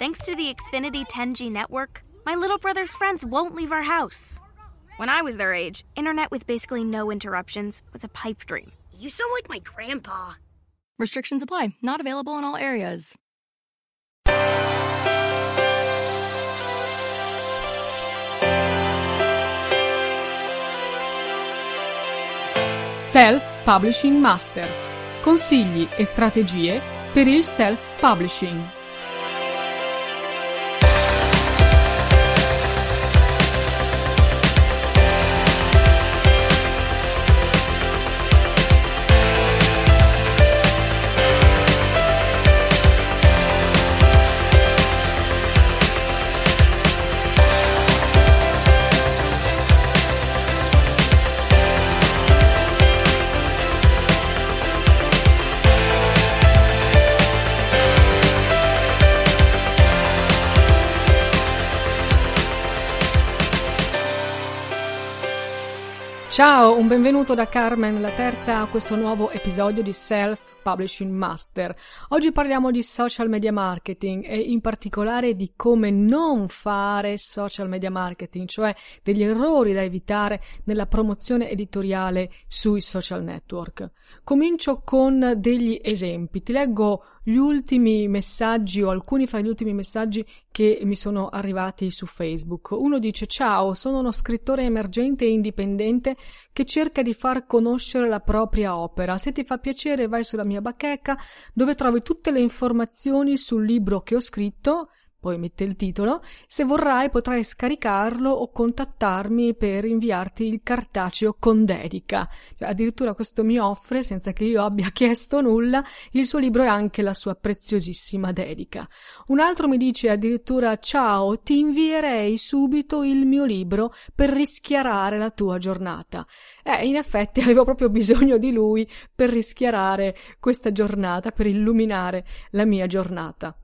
Thanks to the Xfinity 10G network, my little brother's friends won't leave our house. When I was their age, internet with basically no interruptions was a pipe dream. You sound like my grandpa. Restrictions apply, not available in all areas. Self-Publishing Master. Consigli e strategie per il self-publishing. Ciao, un benvenuto da Carmen, la terza a questo nuovo episodio di Self Publishing Master. Oggi parliamo di social media marketing e in particolare di come non fare social media marketing, cioè degli errori da evitare nella promozione editoriale sui social network. Comincio con degli esempi. Ti leggo gli ultimi messaggi o alcuni fra gli ultimi messaggi che mi sono arrivati su Facebook. Uno dice ciao, sono uno scrittore emergente e indipendente che cerca di far conoscere la propria opera. Se ti fa piacere vai sulla mia bacheca dove trovi tutte le informazioni sul libro che ho scritto poi mette il titolo, se vorrai potrai scaricarlo o contattarmi per inviarti il cartaceo con dedica. Cioè, addirittura questo mi offre, senza che io abbia chiesto nulla, il suo libro e anche la sua preziosissima dedica. Un altro mi dice addirittura ciao, ti invierei subito il mio libro per rischiarare la tua giornata. Eh, in effetti avevo proprio bisogno di lui per rischiarare questa giornata, per illuminare la mia giornata.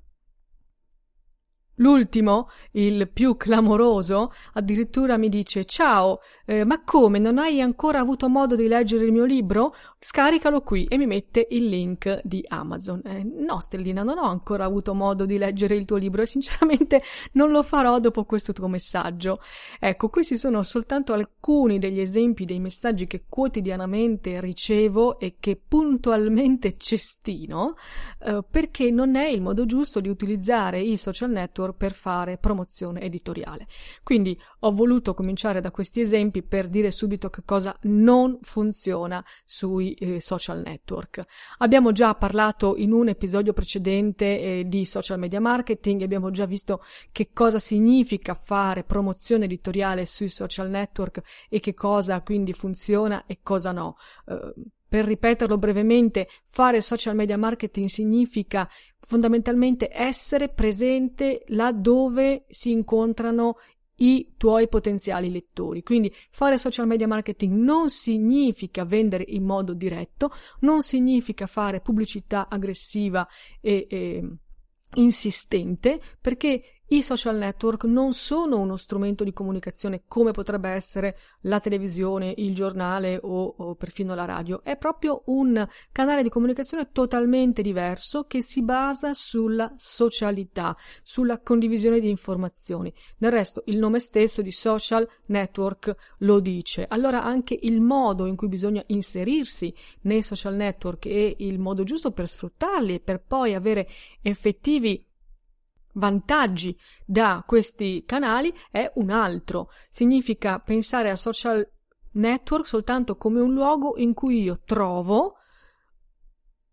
L'ultimo, il più clamoroso, addirittura mi dice Ciao, eh, ma come non hai ancora avuto modo di leggere il mio libro? Scaricalo qui e mi mette il link di Amazon. Eh, no, Stellina, non ho ancora avuto modo di leggere il tuo libro e sinceramente non lo farò dopo questo tuo messaggio. Ecco, questi sono soltanto alcuni degli esempi dei messaggi che quotidianamente ricevo e che puntualmente cestino, eh, perché non è il modo giusto di utilizzare i social network editor per fare promozione editoriale. Quindi ho voluto cominciare da questi esempi per dire subito che cosa non funziona sui eh, social network. Abbiamo già parlato in un episodio precedente eh, di social media marketing, abbiamo già visto che cosa significa fare promozione editoriale sui social network e che cosa quindi funziona e cosa no. Uh, per ripeterlo brevemente, fare social media marketing significa fondamentalmente essere presente laddove si incontrano i tuoi potenziali lettori. Quindi fare social media marketing non significa vendere in modo diretto, non significa fare pubblicità aggressiva e, e insistente, perché i social network non sono uno strumento di comunicazione come potrebbe essere la televisione, il giornale o, o, perfino la radio. È proprio un canale di comunicazione totalmente diverso che si basa sulla socialità, sulla condivisione di informazioni. Del resto, il nome stesso di social network lo dice. Allora anche il modo in cui bisogna inserirsi nei social network e il modo giusto per sfruttarli e per poi avere effettivi vantaggi da questi canali è un altro. Significa pensare a social network soltanto come un luogo in cui io trovo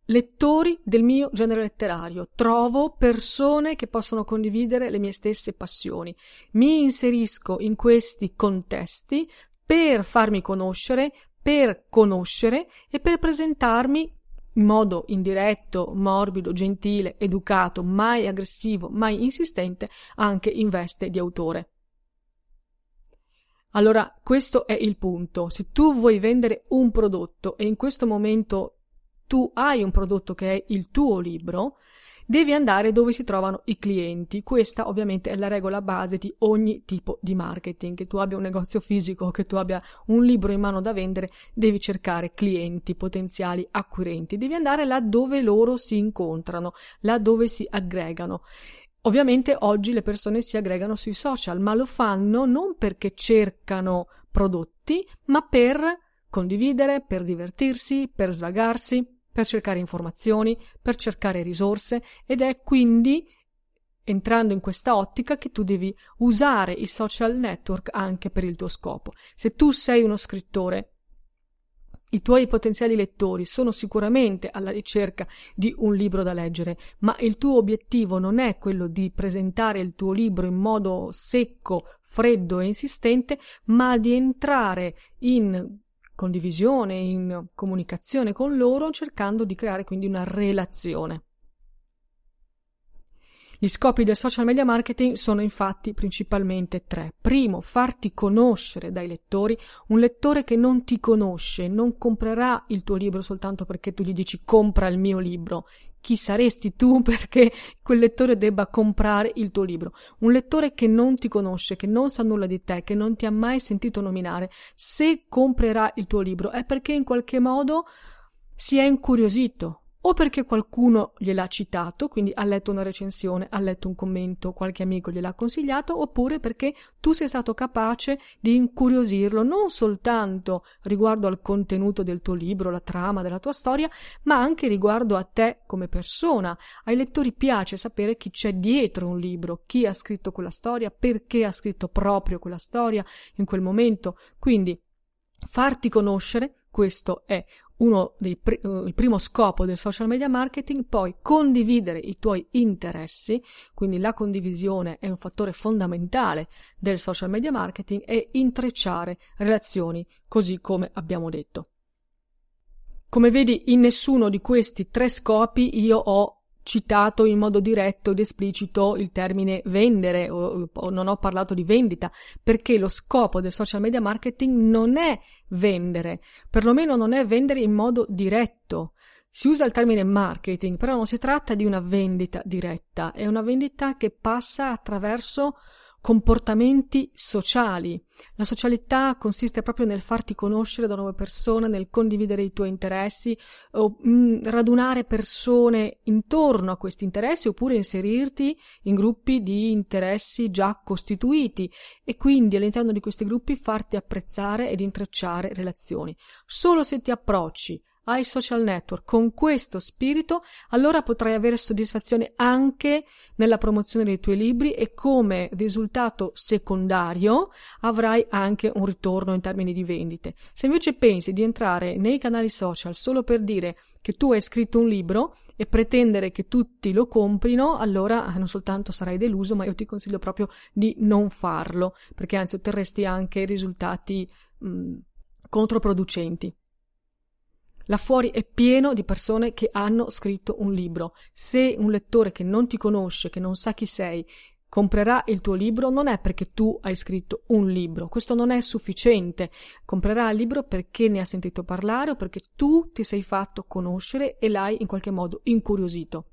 lettori del mio genere letterario, trovo persone che possono condividere le mie stesse passioni. Mi inserisco in questi contesti per farmi conoscere, per conoscere e per presentarmi in modo indiretto, morbido, gentile, educato, mai aggressivo, mai insistente, anche in veste di autore. Allora, questo è il punto. Se tu vuoi vendere un prodotto e in questo momento tu hai un prodotto che è il tuo libro, devi andare dove si trovano i clienti. Questa ovviamente è la regola base di ogni tipo di marketing. Che tu abbia un negozio fisico, che tu abbia un libro in mano da vendere, devi cercare clienti potenziali acquirenti. Devi andare là dove loro si incontrano, là dove si aggregano. Ovviamente oggi le persone si aggregano sui social, ma lo fanno non perché cercano prodotti, ma per condividere, per divertirsi, per svagarsi, per cercare informazioni, per cercare risorse ed è quindi entrando in questa ottica che tu devi usare i social network anche per il tuo scopo. Se tu sei uno scrittore i tuoi potenziali lettori sono sicuramente alla ricerca di un libro da leggere, ma il tuo obiettivo non è quello di presentare il tuo libro in modo secco, freddo e insistente, ma di entrare in condivisione, in comunicazione con loro, cercando di creare quindi una relazione. Gli scopi del social media marketing sono infatti principalmente tre. Primo, farti conoscere dai lettori. Un lettore che non ti conosce non comprerà il tuo libro soltanto perché tu gli dici compra il mio libro. Chi saresti tu perché quel lettore debba comprare il tuo libro? Un lettore che non ti conosce, che non sa nulla di te, che non ti ha mai sentito nominare, se comprerà il tuo libro è perché in qualche modo si è incuriosito o perché qualcuno gliel'ha citato, quindi ha letto una recensione, ha letto un commento, qualche amico gliel'ha consigliato, oppure perché tu sei stato capace di incuriosirlo non soltanto riguardo al contenuto del tuo libro, la trama della tua storia, ma anche riguardo a te come persona. Ai lettori piace sapere chi c'è dietro un libro, chi ha scritto quella storia, perché ha scritto proprio quella storia in quel momento. Quindi farti conoscere questo è uno dei pr- uh, il primo scopo del social media marketing, poi condividere i tuoi interessi, quindi la condivisione è un fattore fondamentale del social media marketing e intrecciare relazioni, così come abbiamo detto. Come vedi, in nessuno di questi tre scopi io ho citato in modo diretto ed esplicito il termine vendere o, o, non ho parlato di vendita perché lo scopo del social media marketing non è vendere, perlomeno non è vendere in modo diretto. Si usa il termine marketing, però non si tratta di una vendita diretta, è una vendita che passa attraverso comportamenti sociali. La socialità consiste proprio nel farti conoscere da nuove persone, nel condividere i tuoi interessi, o mh, mm, radunare persone intorno a questi interessi oppure inserirti in gruppi di interessi già costituiti e quindi all'interno di questi gruppi farti apprezzare ed intrecciare relazioni. Solo se ti approcci ai social network con questo spirito, allora potrai avere soddisfazione anche nella promozione dei tuoi libri e come risultato secondario avrai anche un ritorno in termini di vendite. Se invece pensi di entrare nei canali social solo per dire che tu hai scritto un libro e pretendere che tutti lo comprino, allora non soltanto sarai deluso, ma io ti consiglio proprio di non farlo, perché anzi otterresti anche risultati mh, controproducenti. Là fuori è pieno di persone che hanno scritto un libro. Se un lettore che non ti conosce, che non sa chi sei, comprerà il tuo libro non è perché tu hai scritto un libro, questo non è sufficiente. Comprerà il libro perché ne ha sentito parlare o perché tu ti sei fatto conoscere e l'hai in qualche modo incuriosito.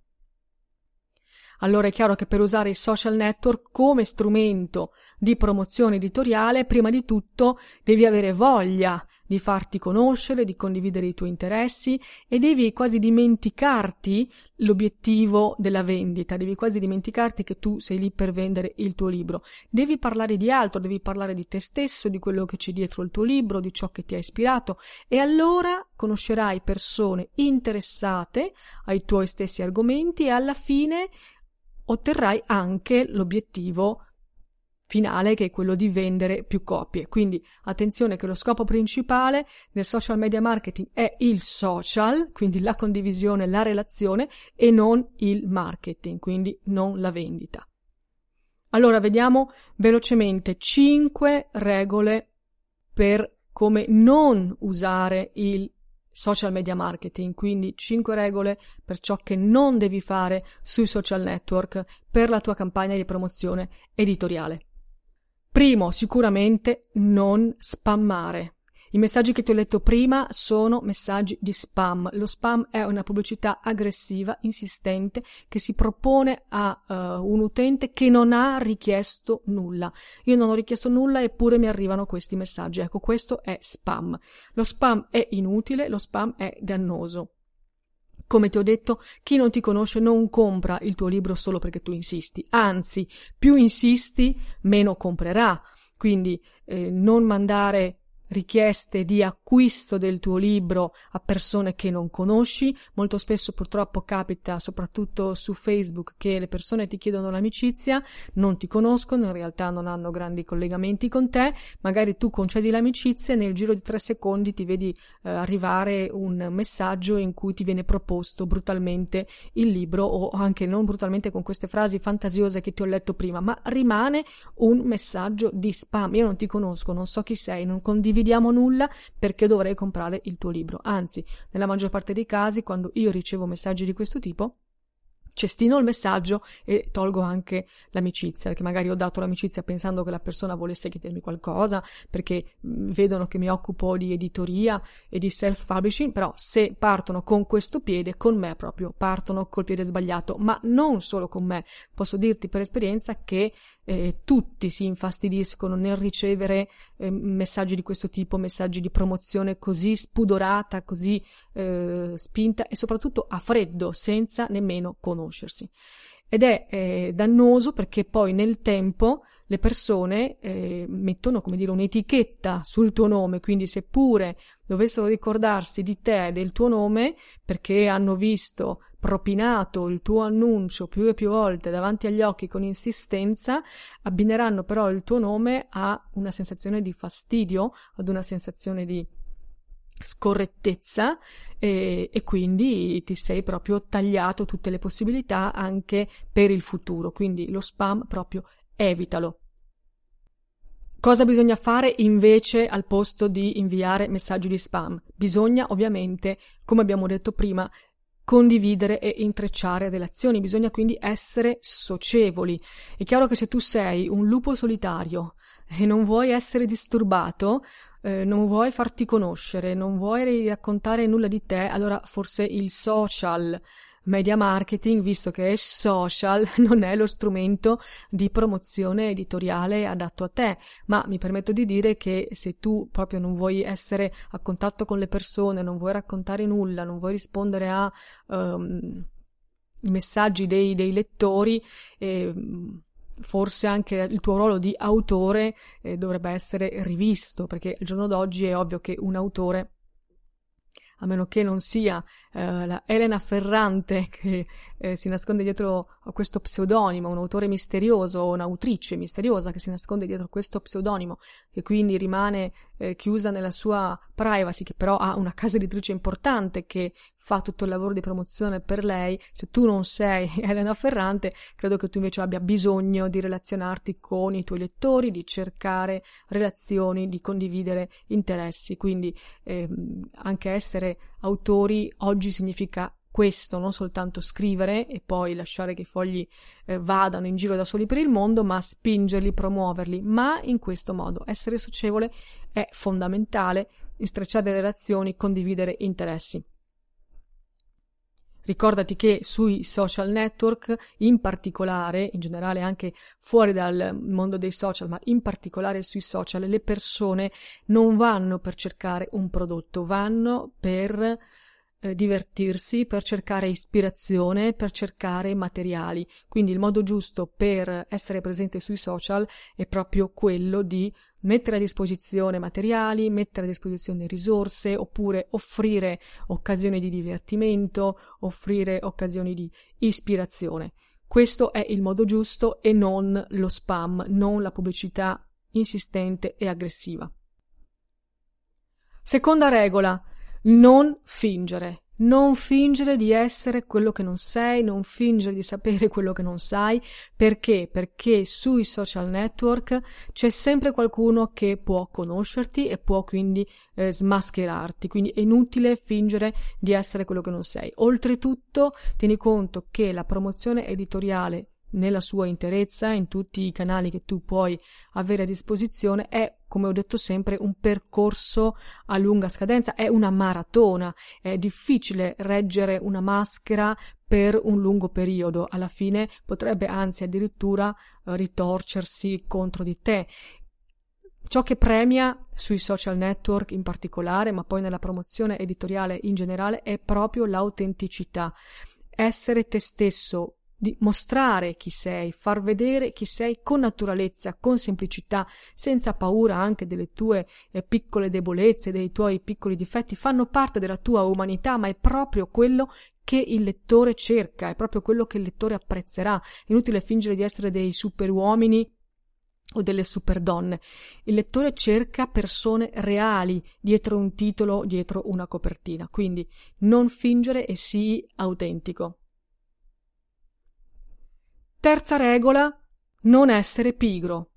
Allora è chiaro che per usare i social network come strumento di promozione editoriale, prima di tutto devi avere voglia di farti conoscere, di condividere i tuoi interessi e devi quasi dimenticarti l'obiettivo della vendita, devi quasi dimenticarti che tu sei lì per vendere il tuo libro. Devi parlare di altro, devi parlare di te stesso, di quello che c'è dietro il tuo libro, di ciò che ti ha ispirato e allora conoscerai persone interessate ai tuoi stessi argomenti e alla fine otterrai anche l'obiettivo finale che è quello di vendere più copie. Quindi attenzione che lo scopo principale del social media marketing è il social, quindi la condivisione, la relazione e non il marketing, quindi non la vendita. Allora vediamo velocemente 5 regole per come non usare il social media marketing, quindi 5 regole per ciò che non devi fare sui social network per la tua campagna di promozione editoriale. Primo, sicuramente non spammare. I messaggi che ti ho letto prima sono messaggi di spam. Lo spam è una pubblicità aggressiva, insistente, che si propone a uh, un utente che non ha richiesto nulla. Io non ho richiesto nulla eppure mi arrivano questi messaggi. Ecco, questo è spam. Lo spam è inutile, lo spam è dannoso. Come ti ho detto, chi non ti conosce non compra il tuo libro solo perché tu insisti, anzi, più insisti, meno comprerà. Quindi eh, non mandare richieste di acquisto del tuo libro a persone che non conosci. Molto spesso purtroppo capita, soprattutto su Facebook, che le persone ti chiedono l'amicizia, non ti conoscono, in realtà non hanno grandi collegamenti con te, magari tu concedi l'amicizia e nel giro di tre secondi ti vedi eh, arrivare un messaggio in cui ti viene proposto brutalmente il libro o anche non brutalmente con queste frasi fantasiose che ti ho letto prima, ma rimane un messaggio di spam. Io non ti conosco, non so chi sei, non condivido condividiamo nulla perché dovrei comprare il tuo libro. Anzi, nella maggior parte dei casi, quando io ricevo messaggi di questo tipo, cestino il messaggio e tolgo anche l'amicizia, perché magari ho dato l'amicizia pensando che la persona volesse chiedermi qualcosa, perché vedono che mi occupo di editoria e di self-publishing, però se partono con questo piede, con me proprio partono col piede sbagliato, ma non solo con me, posso dirti per esperienza che eh, tutti si infastidiscono nel ricevere eh, messaggi di questo tipo, messaggi di promozione così spudorata, così eh, spinta e soprattutto a freddo, senza nemmeno conoscersi. Ed è eh, dannoso perché poi nel tempo le persone eh, mettono, come dire, un'etichetta sul tuo nome, quindi seppure dovessero ricordarsi di te e del tuo nome perché hanno visto propinato il tuo annuncio più e più volte davanti agli occhi con insistenza, abbineranno però il tuo nome a una sensazione di fastidio, ad una sensazione di scorrettezza e, e, quindi ti sei proprio tagliato tutte le possibilità anche per il futuro. Quindi lo spam proprio evitalo. Cosa bisogna fare invece al posto di inviare messaggi di spam? Bisogna ovviamente, come abbiamo detto prima, condividere e intrecciare relazioni, bisogna quindi essere socievoli. È chiaro che se tu sei un lupo solitario e non vuoi essere disturbato, eh, non vuoi farti conoscere, non vuoi raccontare nulla di te, allora forse il social media marketing, visto che è social, non è lo strumento di promozione editoriale adatto a te, ma mi permetto di dire che se tu proprio non vuoi essere a contatto con le persone, non vuoi raccontare nulla, non vuoi rispondere a um, i messaggi dei, dei lettori, eh, forse anche il tuo ruolo di autore eh, dovrebbe essere rivisto, perché al giorno d'oggi è ovvio che un autore a meno che non sia eh, la Elena Ferrante che eh, si nasconde dietro a questo pseudonimo, un autore misterioso o un'autrice misteriosa che si nasconde dietro questo pseudonimo e quindi rimane eh, chiusa nella sua privacy, che però ha una casa editrice importante che fa tutto il lavoro di promozione per lei. Se tu non sei Elena Ferrante, credo che tu invece abbia bisogno di relazionarti con i tuoi lettori, di cercare relazioni, di condividere interessi. Quindi ehm, anche essere autori oggi significa questo, non soltanto scrivere e poi lasciare che i fogli eh, vadano in giro da soli per il mondo, ma spingerli, promuoverli. Ma in questo modo essere socievole è fondamentale, intrecciare relazioni, condividere interessi. Ricordati che sui social network, in particolare, in generale anche fuori dal mondo dei social, ma in particolare sui social, le persone non vanno per cercare un prodotto, vanno per eh, divertirsi, per cercare ispirazione, per cercare materiali. Quindi il modo giusto per essere presente sui social è proprio quello di mettere a disposizione materiali, mettere a disposizione risorse, oppure offrire occasioni di divertimento, offrire occasioni di ispirazione. Questo è il modo giusto e non lo spam, non la pubblicità insistente e aggressiva. Seconda regola, non fingere. Non fingere di essere quello che non sei, non fingere di sapere quello che non sai. Perché? Perché sui social network c'è sempre qualcuno che può conoscerti e può quindi eh, smascherarti. Quindi è inutile fingere di essere quello che non sei. Oltretutto, tieni conto che la promozione editoriale nella sua interezza, in tutti i canali che tu puoi avere a disposizione, è, come ho detto sempre, un percorso a lunga scadenza, è una maratona, è difficile reggere una maschera per un lungo periodo, alla fine potrebbe anzi addirittura eh, ritorcersi contro di te. Ciò che premia sui social network in particolare, ma poi nella promozione editoriale in generale, è proprio l'autenticità. Essere te stesso, di mostrare chi sei, far vedere chi sei con naturalezza, con semplicità, senza paura anche delle tue eh, piccole debolezze, dei tuoi piccoli difetti, fanno parte della tua umanità, ma è proprio quello che il lettore cerca, è proprio quello che il lettore apprezzerà. Inutile fingere di essere dei superuomini o delle superdonne. Il lettore cerca persone reali dietro un titolo, dietro una copertina. Quindi non fingere e sii autentico. Terza regola, non essere pigro.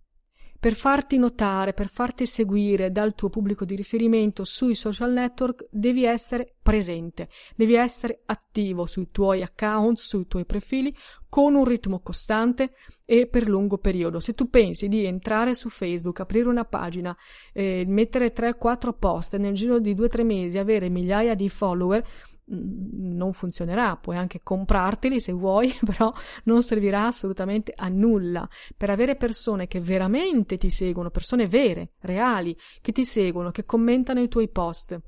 Per farti notare, per farti seguire dal tuo pubblico di riferimento sui social network, devi essere presente, devi essere attivo sui tuoi account, sui tuoi profili, con un ritmo costante e per lungo periodo. Se tu pensi di entrare su Facebook, aprire una pagina, eh, mettere 3-4 post e nel giro di 2-3 mesi avere migliaia di follower, non funzionerà, puoi anche comprarteli se vuoi, però non servirà assolutamente a nulla. Per avere persone che veramente ti seguono, persone vere, reali, che ti seguono, che commentano i tuoi post,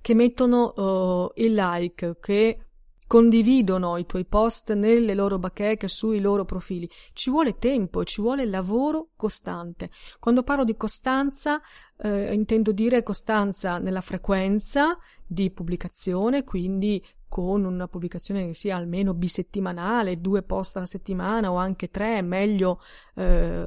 che mettono uh, il like, che condividono i tuoi post nelle loro bacheche sui loro profili. Ci vuole tempo ci vuole lavoro costante. Quando parlo di costanza, eh, intendo dire costanza nella frequenza di pubblicazione, quindi con una pubblicazione che sia almeno bisettimanale, due post alla settimana o anche tre, meglio eh,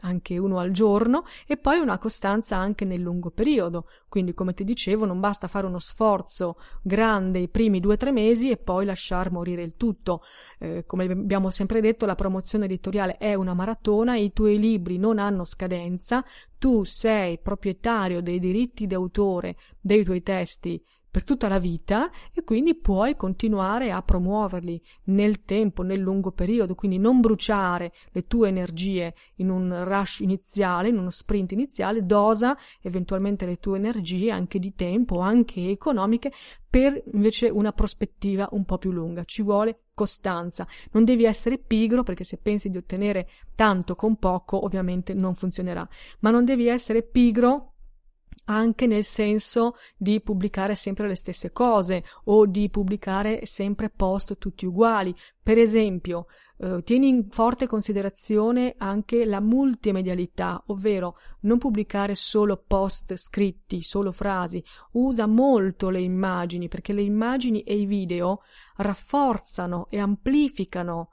anche uno al giorno, e poi una costanza anche nel lungo periodo. Quindi, come ti dicevo, non basta fare uno sforzo grande i primi due o tre mesi e poi lasciar morire il tutto. Eh, come abbiamo sempre detto, la promozione editoriale è una maratona, i tuoi libri non hanno scadenza, tu sei proprietario dei diritti d'autore dei tuoi testi per tutta la vita e quindi puoi continuare a promuoverli nel tempo, nel lungo periodo, quindi non bruciare le tue energie in un rush iniziale, in uno sprint iniziale, dosa eventualmente le tue energie anche di tempo, anche economiche, per invece una prospettiva un po' più lunga. Ci vuole costanza. Non devi essere pigro perché se pensi di ottenere tanto con poco, ovviamente non funzionerà, ma non devi essere pigro anche nel senso di pubblicare sempre le stesse cose o di pubblicare sempre post tutti uguali. Per esempio, eh, tieni in forte considerazione anche la multimedialità, ovvero non pubblicare solo post scritti, solo frasi, usa molto le immagini perché le immagini e i video rafforzano e amplificano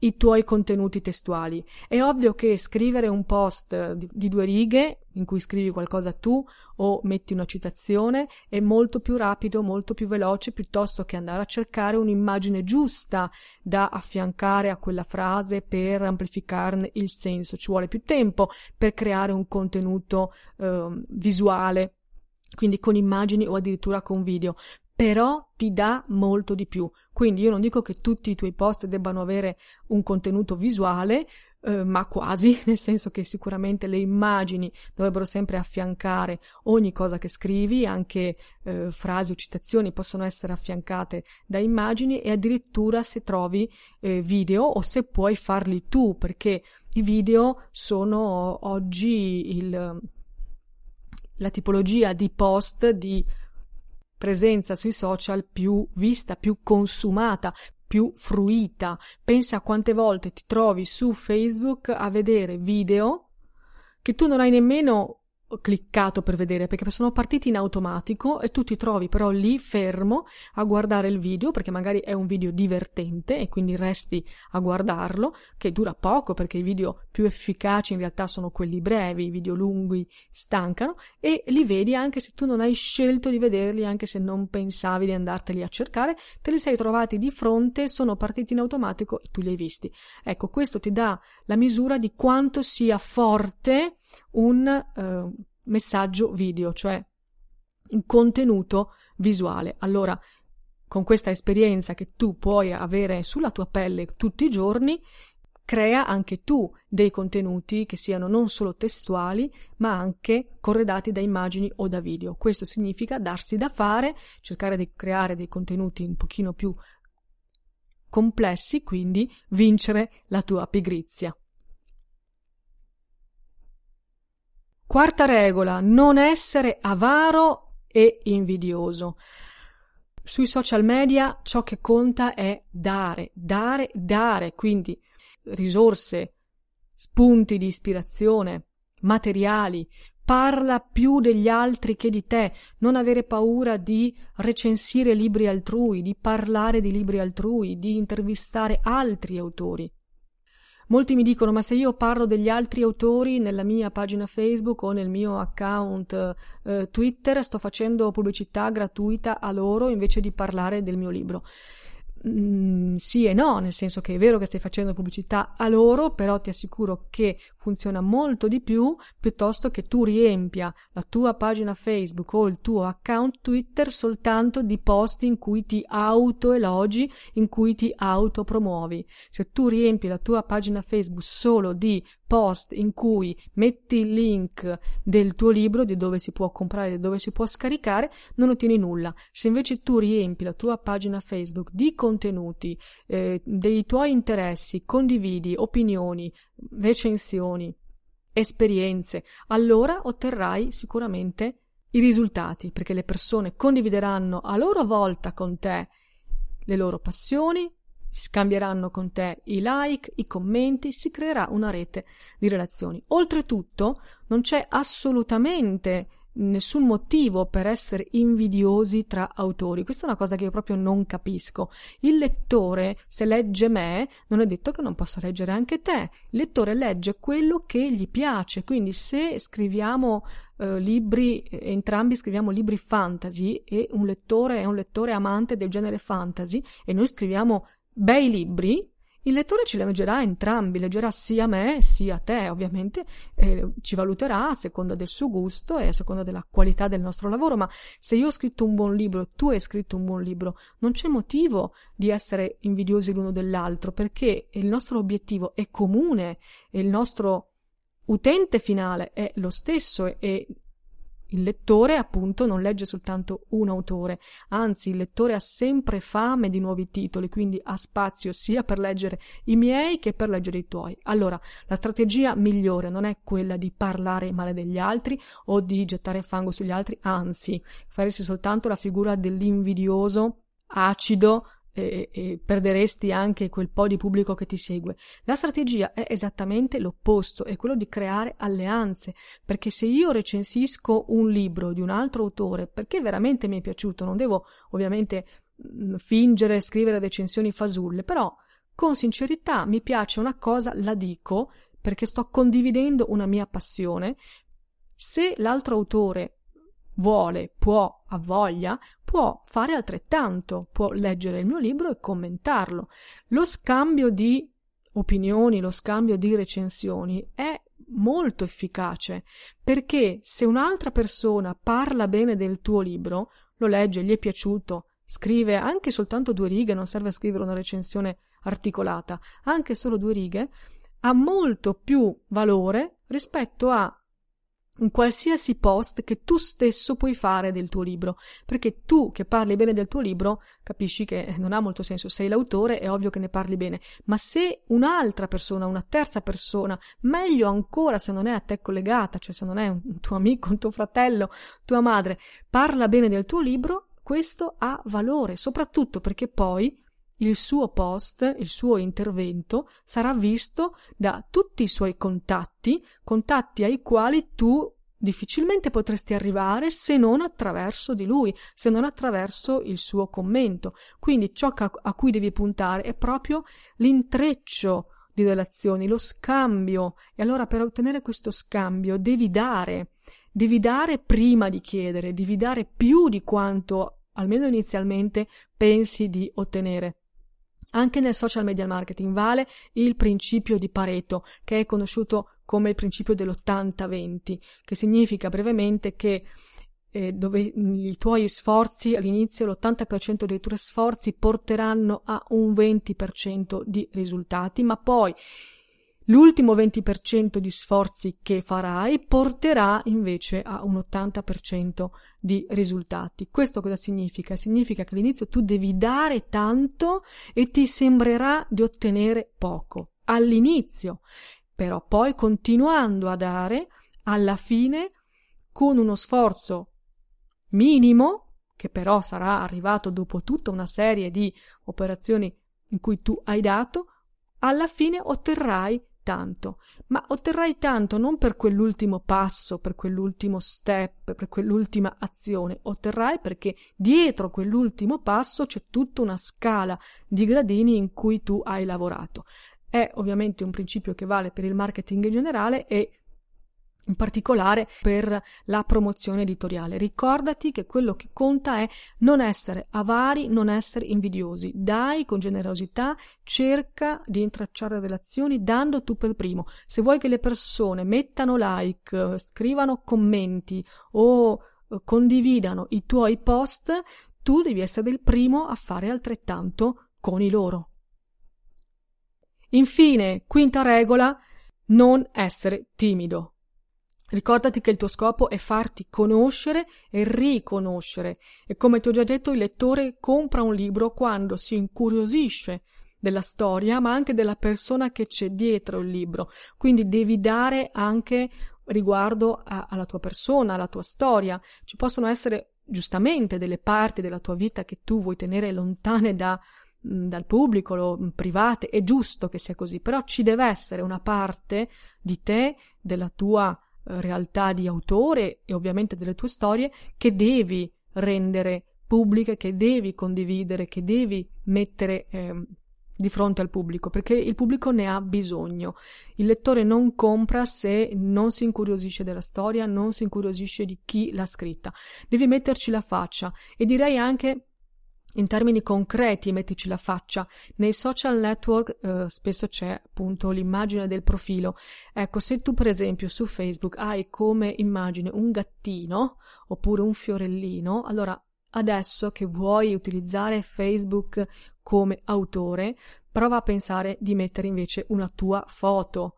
i tuoi contenuti testuali. È ovvio che scrivere un post di, di, due righe in cui scrivi qualcosa tu o metti una citazione è molto più rapido, molto più veloce piuttosto che andare a cercare un'immagine giusta da affiancare a quella frase per amplificarne il senso. Ci vuole più tempo per creare un contenuto eh, visuale quindi con immagini o addirittura con video però ti dà molto di più. Quindi io non dico che tutti i tuoi post debbano avere un contenuto visuale, eh, ma quasi, nel senso che sicuramente le immagini dovrebbero sempre affiancare ogni cosa che scrivi, anche eh, frasi o citazioni possono essere affiancate da immagini e addirittura se trovi eh, video o se puoi farli tu, perché i video sono oggi il, la tipologia di post di presenza sui social più vista, più consumata, più fruita. Pensa a quante volte ti trovi su Facebook a vedere video che tu non hai nemmeno cliccato per vedere perché sono partiti in automatico e tu ti trovi però lì fermo a guardare il video perché magari è un video divertente e quindi resti a guardarlo che dura poco perché i video più efficaci in realtà sono quelli brevi, i video lunghi stancano e li vedi anche se tu non hai scelto di vederli anche se non pensavi di andarteli a cercare te li sei trovati di fronte, sono partiti in automatico e tu li hai visti. Ecco, questo ti dà la misura di quanto sia forte un eh, messaggio video, cioè un contenuto visuale. Allora, con questa esperienza che tu puoi avere sulla tua pelle tutti i giorni, crea anche tu dei contenuti che siano non solo testuali, ma anche corredati da immagini o da video. Questo significa darsi da fare, cercare di creare dei contenuti un pochino più complessi, quindi vincere la tua pigrizia. Quarta regola, non essere avaro e invidioso. Sui social media ciò che conta è dare, dare, dare, quindi risorse, spunti di ispirazione, materiali, parla più degli altri che di te, non avere paura di recensire libri altrui, di parlare di libri altrui, di intervistare altri autori. Molti mi dicono: Ma se io parlo degli altri autori nella mia pagina Facebook o nel mio account eh, Twitter, sto facendo pubblicità gratuita a loro invece di parlare del mio libro. Mm, sì e no, nel senso che è vero che stai facendo pubblicità a loro, però ti assicuro che funziona molto di più piuttosto che tu riempia la tua pagina Facebook o il tuo account Twitter soltanto di post in cui ti autoelogi, in cui ti autopromuovi. Se tu riempi la tua pagina Facebook solo di post in cui metti il link del tuo libro, di dove si può comprare, di dove si può scaricare, non ottieni nulla. Se invece tu riempi la tua pagina Facebook di contenuti, eh, dei tuoi interessi, condividi opinioni, recensioni, esperienze, allora otterrai sicuramente i risultati, perché le persone condivideranno a loro volta con te le loro passioni, scambieranno con te i like, i commenti, si creerà una rete di relazioni. Oltretutto, non c'è assolutamente nessun motivo per essere invidiosi tra autori. Questa è una cosa che io proprio non capisco. Il lettore, se legge me, non è detto che non possa leggere anche te. Il lettore legge quello che gli piace. Quindi, se scriviamo eh, libri, entrambi scriviamo libri fantasy e un lettore è un lettore amante del genere fantasy e noi scriviamo bei libri, il lettore ci leggerà entrambi, leggerà sia me sia te, ovviamente eh, ci valuterà a seconda del suo gusto e a seconda della qualità del nostro lavoro, ma se io ho scritto un buon libro tu hai scritto un buon libro, non c'è motivo di essere invidiosi l'uno dell'altro, perché il nostro obiettivo è comune e il nostro utente finale è lo stesso e il lettore, appunto, non legge soltanto un autore, anzi il lettore ha sempre fame di nuovi titoli, quindi ha spazio sia per leggere i miei che per leggere i tuoi. Allora, la strategia migliore non è quella di parlare male degli altri o di gettare fango sugli altri, anzi, faresti soltanto la figura dell'invidioso acido e, e, perderesti anche quel po' di pubblico che ti segue. La strategia è esattamente l'opposto, è quello di creare alleanze, perché se io recensisco un libro di un altro autore perché veramente mi è piaciuto, non devo ovviamente mh, fingere, scrivere recensioni fasulle, però con sincerità mi piace una cosa, la dico perché sto condividendo una mia passione. Se l'altro autore vuole, può, ha voglia, può fare altrettanto, può leggere il mio libro e commentarlo. Lo scambio di opinioni, lo scambio di recensioni è molto efficace perché se un'altra persona parla bene del tuo libro, lo legge, gli è piaciuto, scrive anche soltanto due righe, non serve scrivere una recensione articolata, anche solo due righe, ha molto più valore rispetto a un qualsiasi post che tu stesso puoi fare del tuo libro, perché tu che parli bene del tuo libro capisci che non ha molto senso, sei l'autore, è ovvio che ne parli bene, ma se un'altra persona, una terza persona, meglio ancora se non è a te collegata, cioè se non è un tuo amico, un tuo fratello, tua madre, parla bene del tuo libro, questo ha valore, soprattutto perché poi il suo post, il suo intervento sarà visto da tutti i suoi contatti, contatti ai quali tu difficilmente potresti arrivare se non attraverso di lui, se non attraverso il suo commento. Quindi ciò a cui devi puntare è proprio l'intreccio di relazioni, lo scambio. E allora per ottenere questo scambio devi dare, devi dare prima di chiedere, devi dare più di quanto almeno inizialmente pensi di ottenere. Anche nel social media marketing vale il principio di Pareto, che è conosciuto come il principio dell'80-20, che significa brevemente che eh, dove i tuoi sforzi all'inizio l'80% dei tuoi sforzi porteranno a un 20% di risultati, ma poi L'ultimo 20% di sforzi che farai porterà invece a un 80% di risultati. Questo cosa significa? Significa che all'inizio tu devi dare tanto e ti sembrerà di ottenere poco. All'inizio, però poi continuando a dare alla fine, con uno sforzo minimo, che però sarà arrivato dopo tutta una serie di operazioni in cui tu hai dato, alla fine otterrai tanto, ma otterrai tanto non per quell'ultimo passo, per quell'ultimo step, per quell'ultima azione, otterrai perché dietro quell'ultimo passo c'è tutta una scala di gradini in cui tu hai lavorato. È ovviamente un principio che vale per il marketing in generale e in particolare per la promozione editoriale. Ricordati che quello che conta è non essere avari, non essere invidiosi. Dai con generosità, cerca di intracciare relazioni dando tu per primo. Se vuoi che le persone mettano like, scrivano commenti o eh, condividano i tuoi post, tu devi essere il primo a fare altrettanto con i loro. Infine, quinta regola, non essere timido. Ricordati che il tuo scopo è farti conoscere e riconoscere. E come ti ho già detto il lettore compra un libro quando si incuriosisce della storia ma anche della persona che c'è dietro il libro. Quindi devi dare anche riguardo a, alla tua persona alla tua storia. Ci possono essere giustamente delle parti della tua vita che tu vuoi tenere lontane da, dal pubblico, lo, private, è giusto che sia così, però ci deve essere una parte di te, della tua realtà di autore e ovviamente delle tue storie che devi rendere pubbliche, che devi condividere, che devi mettere eh, di fronte al pubblico, perché il pubblico ne ha bisogno. Il lettore non compra se non si incuriosisce della storia, non si incuriosisce di chi l'ha scritta. Devi metterci la faccia e direi anche in termini concreti mettici la faccia. Nei social network eh, spesso c'è appunto l'immagine del profilo. Ecco, se tu per esempio su Facebook hai come immagine un gattino oppure un fiorellino, allora adesso che vuoi utilizzare Facebook come autore, prova a pensare di mettere invece una tua foto.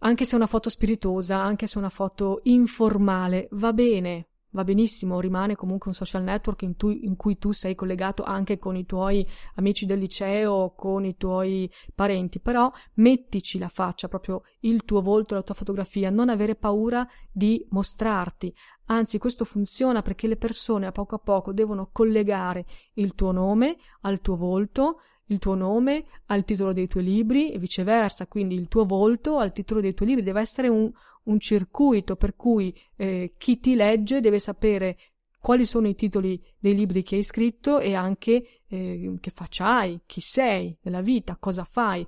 Anche se una foto spiritosa, anche se una foto informale, va bene, va benissimo, rimane comunque un social network in, tu, in, cui tu sei collegato anche con i tuoi amici del liceo, con i tuoi parenti, però mettici la faccia, proprio il tuo volto, la tua fotografia, non avere paura di mostrarti. Anzi, questo funziona perché le persone a poco a poco devono collegare il tuo nome al tuo volto, il tuo nome al titolo dei tuoi libri e viceversa, quindi il tuo volto al titolo dei tuoi libri deve essere un, un circuito per cui eh, chi ti legge deve sapere quali sono i titoli dei libri che hai scritto e anche eh, che faccia hai, chi sei nella vita, cosa fai.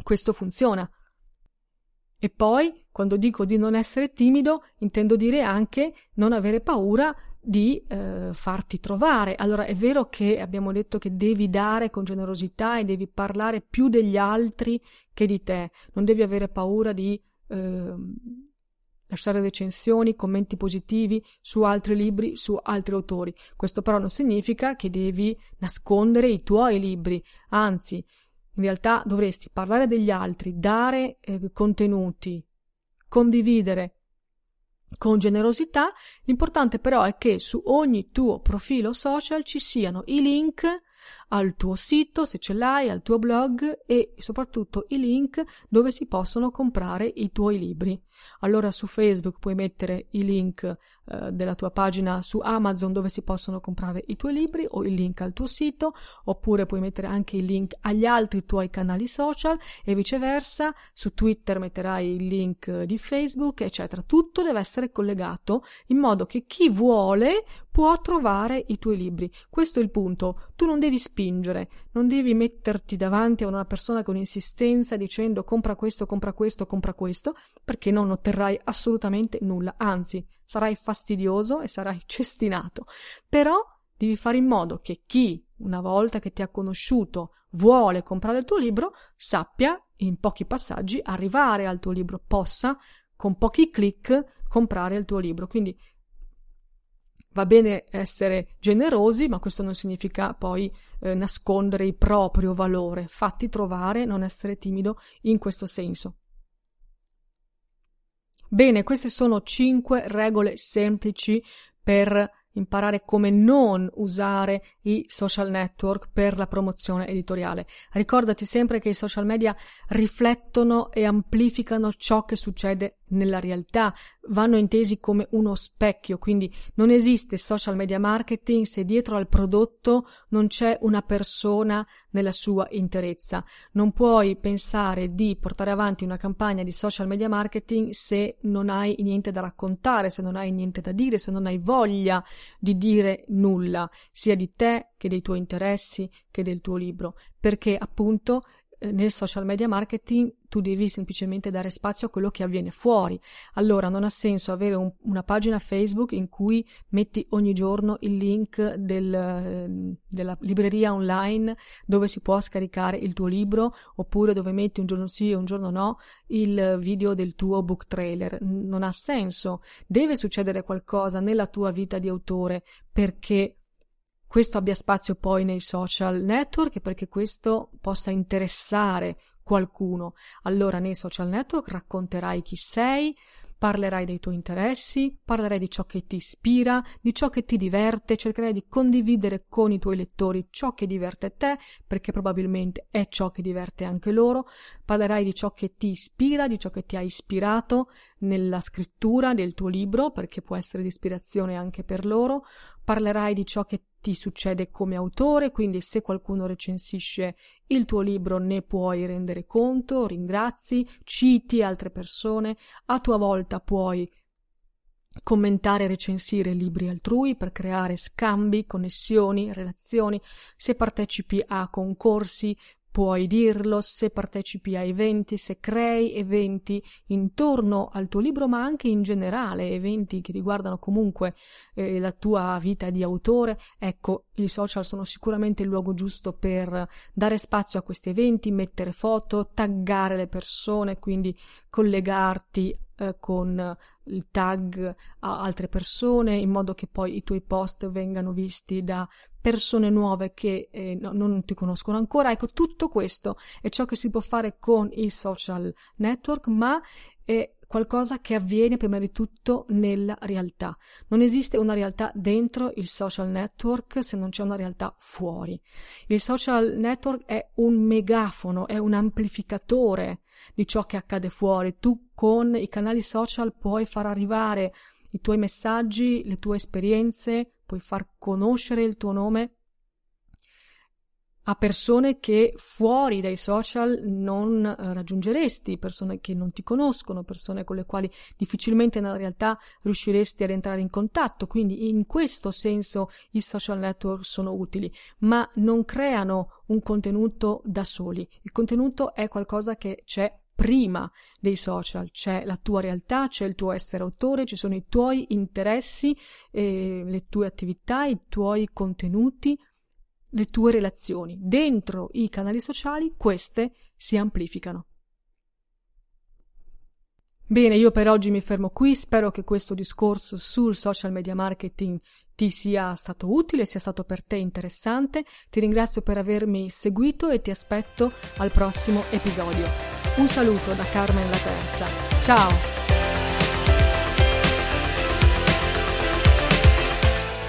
Questo funziona. E poi, quando dico di non essere timido, intendo dire anche non avere paura di eh, farti trovare. Allora è vero che abbiamo detto che devi dare con generosità e devi parlare più degli altri che di te, non devi avere paura di eh, lasciare recensioni, commenti positivi su altri libri, su altri autori. Questo però non significa che devi nascondere i tuoi libri, anzi, in realtà dovresti parlare degli altri, dare eh, contenuti, condividere con generosità. L'importante però è che su ogni tuo profilo social ci siano i link al tuo sito, se ce l'hai, al tuo blog e soprattutto i link dove si possono comprare i tuoi libri. Allora su Facebook puoi mettere i link eh, della tua pagina su Amazon dove si possono comprare i tuoi libri o il link al tuo sito, oppure puoi mettere anche il link agli altri tuoi canali social e viceversa. Su Twitter metterai il link di Facebook, eccetera. Tutto deve essere collegato in modo che chi vuole può trovare i tuoi libri. Questo è il punto. Tu non devi spingere, non devi metterti davanti a una persona con insistenza dicendo compra questo, compra questo, compra questo, perché non otterrai assolutamente nulla, anzi sarai fastidioso e sarai cestinato. Però devi fare in modo che chi, una volta che ti ha conosciuto, vuole comprare il tuo libro, sappia in pochi passaggi arrivare al tuo libro, possa con pochi clic comprare il tuo libro. Quindi Va bene essere generosi, ma questo non significa poi eh, nascondere il proprio valore. Fatti trovare, non essere timido in questo senso. Bene, queste sono cinque regole semplici per imparare come non usare i social network per la promozione editoriale. Ricordati sempre che i social media riflettono e amplificano ciò che succede nella realtà, vanno intesi come uno specchio, quindi non esiste social media marketing se dietro al prodotto non c'è una persona nella sua interezza. Non puoi pensare di portare avanti una campagna di social media marketing se non hai niente da raccontare, se non hai niente da dire, se non hai voglia di dire nulla, sia di te che dei tuoi interessi, che del tuo libro, perché appunto nel social media marketing tu devi semplicemente dare spazio a quello che avviene fuori. Allora non ha senso avere un, una pagina Facebook in cui metti ogni giorno il link del, ehm, della libreria online dove si può scaricare il tuo libro oppure dove metti un giorno sì e un giorno no il video del tuo book trailer. Non ha senso. Deve succedere qualcosa nella tua vita di autore perché questo abbia spazio poi nei social network e perché questo possa interessare qualcuno. Allora nei social network racconterai chi sei, Parlerai dei tuoi interessi, parlerai di ciò che ti ispira, di ciò che ti diverte, cercherai di condividere con i tuoi lettori ciò che diverte te, perché probabilmente è ciò che diverte anche loro, parlerai di ciò che ti ispira, di ciò che ti ha ispirato nella scrittura del tuo libro, perché può essere di ispirazione anche per loro, parlerai di ciò che ti succede come autore, quindi se qualcuno recensisce il tuo libro ne puoi rendere conto, ringrazi, citi altre persone, a tua volta puoi commentare e recensire libri altrui per creare scambi, connessioni, relazioni, se partecipi a concorsi Puoi dirlo se partecipi a eventi, se crei eventi intorno al tuo libro, ma anche in generale, eventi che riguardano comunque eh, la tua vita di autore. Ecco, i social sono sicuramente il luogo giusto per dare spazio a questi eventi, mettere foto, taggare le persone, quindi collegarti eh, con il tag a altre persone in modo che poi i tuoi post vengano visti da persone nuove che eh, no, non ti conoscono ancora. Ecco, tutto questo è ciò che si può fare con i social network, ma è qualcosa che avviene prima di tutto nella realtà. Non esiste una realtà dentro il social network se non c'è una realtà fuori. Il social network è un megafono, è un amplificatore di ciò che accade fuori. Tu con i canali social puoi far arrivare i tuoi messaggi, le tue esperienze, puoi far conoscere il tuo nome a persone che fuori dai social non eh, raggiungeresti, persone che non ti conoscono, persone con le quali difficilmente nella realtà riusciresti ad entrare in contatto. Quindi in questo senso i social network sono utili, ma non creano un contenuto da soli. Il contenuto è qualcosa che c'è prima dei social, c'è la tua realtà, c'è il tuo essere autore, ci sono i tuoi interessi, eh, le tue attività, i tuoi contenuti, le tue relazioni. Dentro i canali sociali queste si amplificano. Bene, io per oggi mi fermo qui, spero che questo discorso sul social media marketing ti sia stato utile, sia stato per te interessante. Ti ringrazio per avermi seguito e ti aspetto al prossimo episodio. Un saluto da Carmen la Terza. Ciao!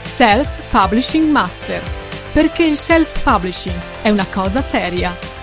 Self Publishing Master. Perché il self publishing è una cosa seria.